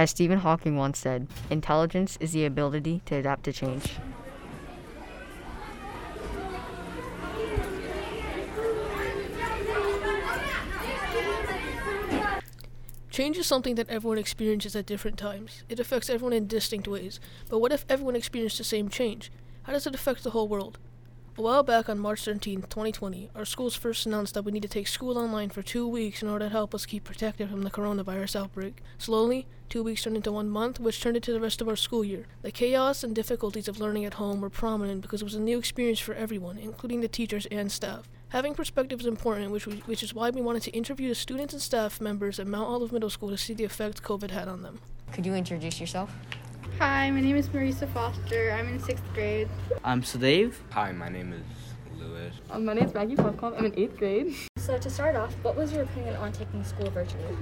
As Stephen Hawking once said, intelligence is the ability to adapt to change. Change is something that everyone experiences at different times. It affects everyone in distinct ways. But what if everyone experienced the same change? How does it affect the whole world? A while back on March 13, 2020, our schools first announced that we need to take school online for two weeks in order to help us keep protected from the coronavirus outbreak. Slowly, two weeks turned into one month, which turned into the rest of our school year. The chaos and difficulties of learning at home were prominent because it was a new experience for everyone, including the teachers and staff. Having perspective is important, which, we, which is why we wanted to interview the students and staff members at Mount Olive Middle School to see the effect COVID had on them. Could you introduce yourself? Hi, my name is Marisa Foster. I'm in sixth grade. I'm Sudev. Hi, my name is Lewis. Um, my name is Maggie Popcom. I'm in eighth grade. So to start off, what was your opinion on taking school virtually?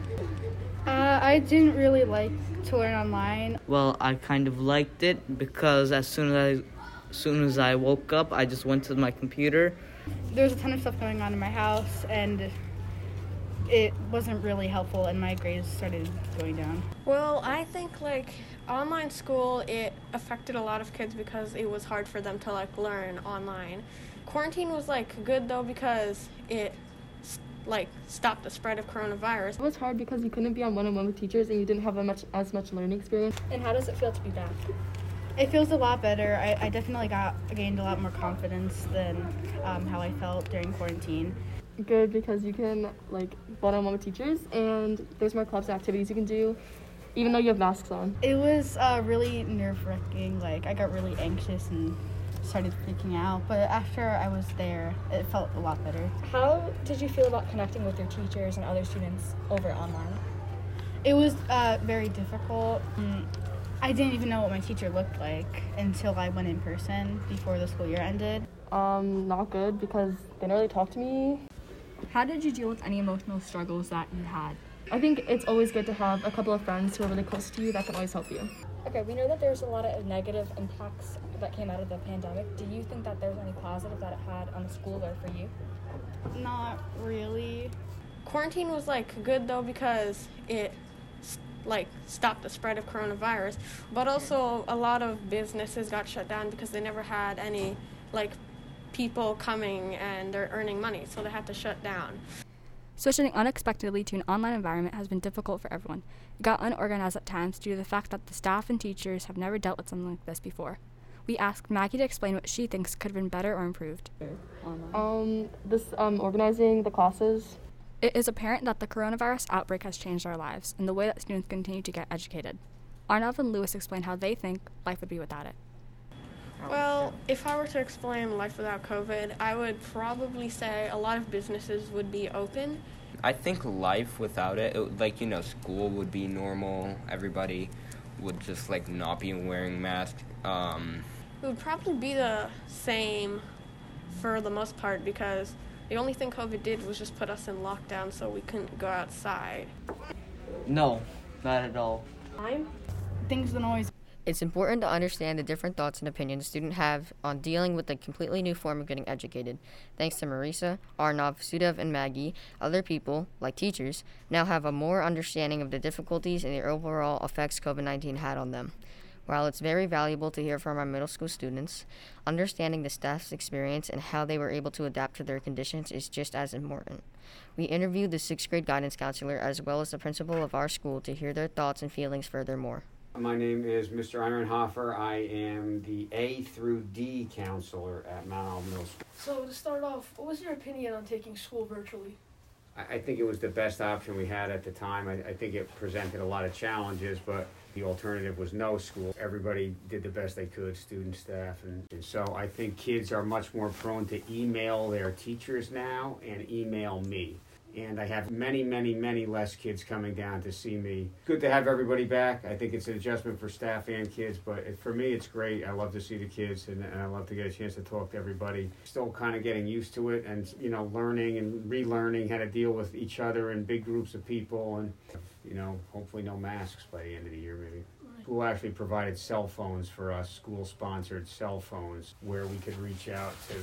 Uh, I didn't really like to learn online. Well, I kind of liked it because as soon as I, as soon as I woke up, I just went to my computer. There was a ton of stuff going on in my house, and it wasn't really helpful, and my grades started going down. Well, I think like online school it affected a lot of kids because it was hard for them to like learn online. Quarantine was like good though because it like stopped the spread of coronavirus. It was hard because you couldn't be on one-on-one with teachers and you didn't have a much as much learning experience. And how does it feel to be back? It feels a lot better. I, I definitely got gained a lot more confidence than um, how I felt during quarantine. Good because you can like bond on one with teachers and there's more clubs and activities you can do even though you have masks on. It was uh, really nerve-wracking. Like I got really anxious and started freaking out. But after I was there, it felt a lot better. How did you feel about connecting with your teachers and other students over online? It was uh, very difficult. Mm, I didn't even know what my teacher looked like until I went in person before the school year ended. Um, not good because they didn't really talk to me. How did you deal with any emotional struggles that you had? I think it's always good to have a couple of friends who are really close to you that can always help you. Okay, we know that there's a lot of negative impacts that came out of the pandemic. Do you think that there's any positive that it had on the school or for you? Not really. Quarantine was like good though because it like stopped the spread of coronavirus, but also a lot of businesses got shut down because they never had any like people coming and they're earning money, so they have to shut down. Switching unexpectedly to an online environment has been difficult for everyone. It got unorganized at times due to the fact that the staff and teachers have never dealt with something like this before. We asked Maggie to explain what she thinks could have been better or improved. Um, this um, organizing the classes. It is apparent that the coronavirus outbreak has changed our lives and the way that students continue to get educated. Arnav and Lewis explain how they think life would be without it. Well, if I were to explain life without COVID, I would probably say a lot of businesses would be open. I think life without it, it like, you know, school would be normal. Everybody would just, like, not be wearing masks. Um, it would probably be the same for the most part because the only thing COVID did was just put us in lockdown so we couldn't go outside. No, not at all. Time? Things don't always it's important to understand the different thoughts and opinions students have on dealing with a completely new form of getting educated. Thanks to Marisa, Arnav, Sudev, and Maggie, other people, like teachers, now have a more understanding of the difficulties and the overall effects COVID 19 had on them. While it's very valuable to hear from our middle school students, understanding the staff's experience and how they were able to adapt to their conditions is just as important. We interviewed the sixth grade guidance counselor as well as the principal of our school to hear their thoughts and feelings furthermore. My name is Mr. Einhofer. I am the A through D counselor at Mount Olive Middle School. So to start off, what was your opinion on taking school virtually? I, I think it was the best option we had at the time. I, I think it presented a lot of challenges, but the alternative was no school. Everybody did the best they could, student, staff, and, and so I think kids are much more prone to email their teachers now and email me and I have many, many, many less kids coming down to see me. Good to have everybody back. I think it's an adjustment for staff and kids, but for me, it's great. I love to see the kids, and, and I love to get a chance to talk to everybody. Still kind of getting used to it, and you know, learning and relearning how to deal with each other and big groups of people, and you know, hopefully no masks by the end of the year, maybe. School actually provided cell phones for us, school-sponsored cell phones, where we could reach out to,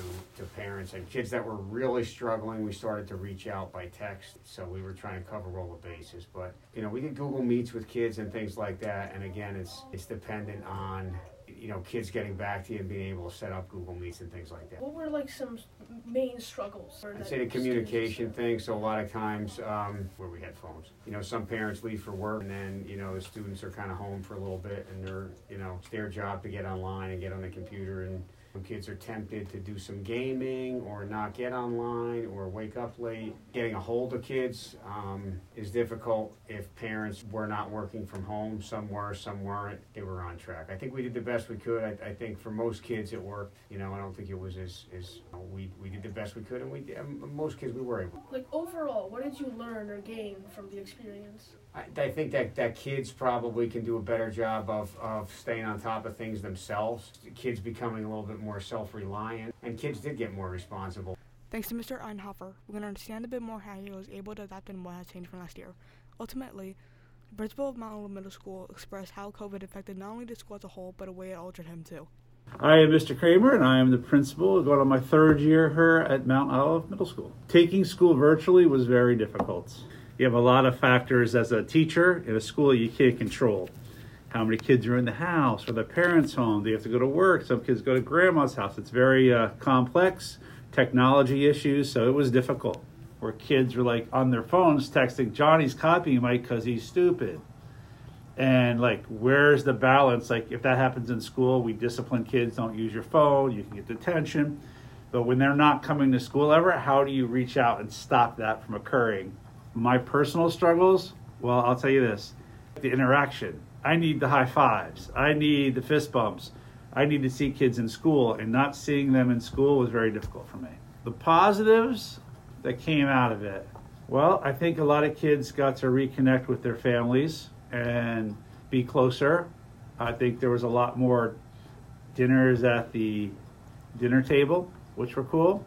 to parents and kids that were really struggling. We started to reach out by text, so we were trying to cover all the bases. But you know, we did Google Meets with kids and things like that. And again, it's it's dependent on you know kids getting back to you and being able to set up Google Meets and things like that. What were like some main struggles? I'd say the communication thing. So a lot of times um, where we had phones, you know, some parents leave for work and then you know the students are kind of home for a little bit and they're you know it's their job to get online and get on the computer and. Some kids are tempted to do some gaming or not get online or wake up late. Getting a hold of kids um, is difficult if parents were not working from home. Some were, some weren't. They were on track. I think we did the best we could. I, I think for most kids it worked. You know, I don't think it was as, as we, we did the best we could, and we um, most kids we were able. Like overall, what did you learn or gain from the experience? I, I think that, that kids probably can do a better job of, of staying on top of things themselves. Kids becoming a little bit more self reliant, and kids did get more responsible. Thanks to Mr. Einhofer, we can understand a bit more how he was able to adapt and what has changed from last year. Ultimately, the principal of Mount Olive Middle School expressed how COVID affected not only the school as a whole, but a way it altered him too. I am Mr. Kramer, and I am the principal going on my third year here at Mount Olive Middle School. Taking school virtually was very difficult. You have a lot of factors as a teacher in a school you can't control. How many kids are in the house? Are their parents home? Do you have to go to work? Some kids go to grandma's house. It's very uh, complex, technology issues, so it was difficult. Where kids were like on their phones texting, Johnny's copying Mike because he's stupid and like where's the balance? Like if that happens in school we discipline kids don't use your phone you can get detention. But when they're not coming to school ever how do you reach out and stop that from occurring? My personal struggles well i'll tell you this the interaction. I need the high fives. I need the fist bumps. I need to see kids in school and not seeing them in school was very difficult for me. The positives that came out of it well i think a lot of kids got to reconnect with their families and be closer. I think there was a lot more dinners at the dinner table, which were cool,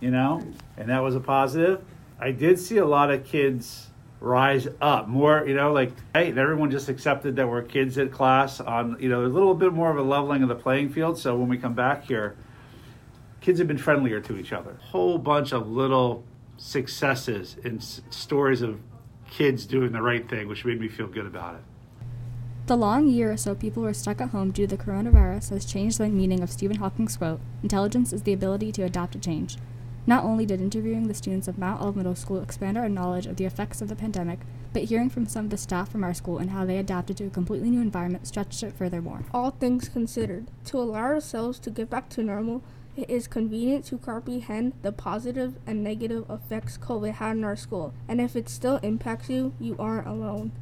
you know, and that was a positive. I did see a lot of kids rise up more, you know, like hey, everyone just accepted that we're kids at class on, you know, a little bit more of a leveling of the playing field. So when we come back here, kids have been friendlier to each other. Whole bunch of little successes and s- stories of kids doing the right thing, which made me feel good about it. The long year or so people were stuck at home due to the coronavirus has changed the meaning of Stephen Hawking's quote Intelligence is the ability to adapt to change. Not only did interviewing the students of Mount Olive Middle School expand our knowledge of the effects of the pandemic, but hearing from some of the staff from our school and how they adapted to a completely new environment stretched it furthermore. All things considered, to allow ourselves to get back to normal, it is convenient to comprehend the positive and negative effects COVID had on our school. And if it still impacts you, you aren't alone.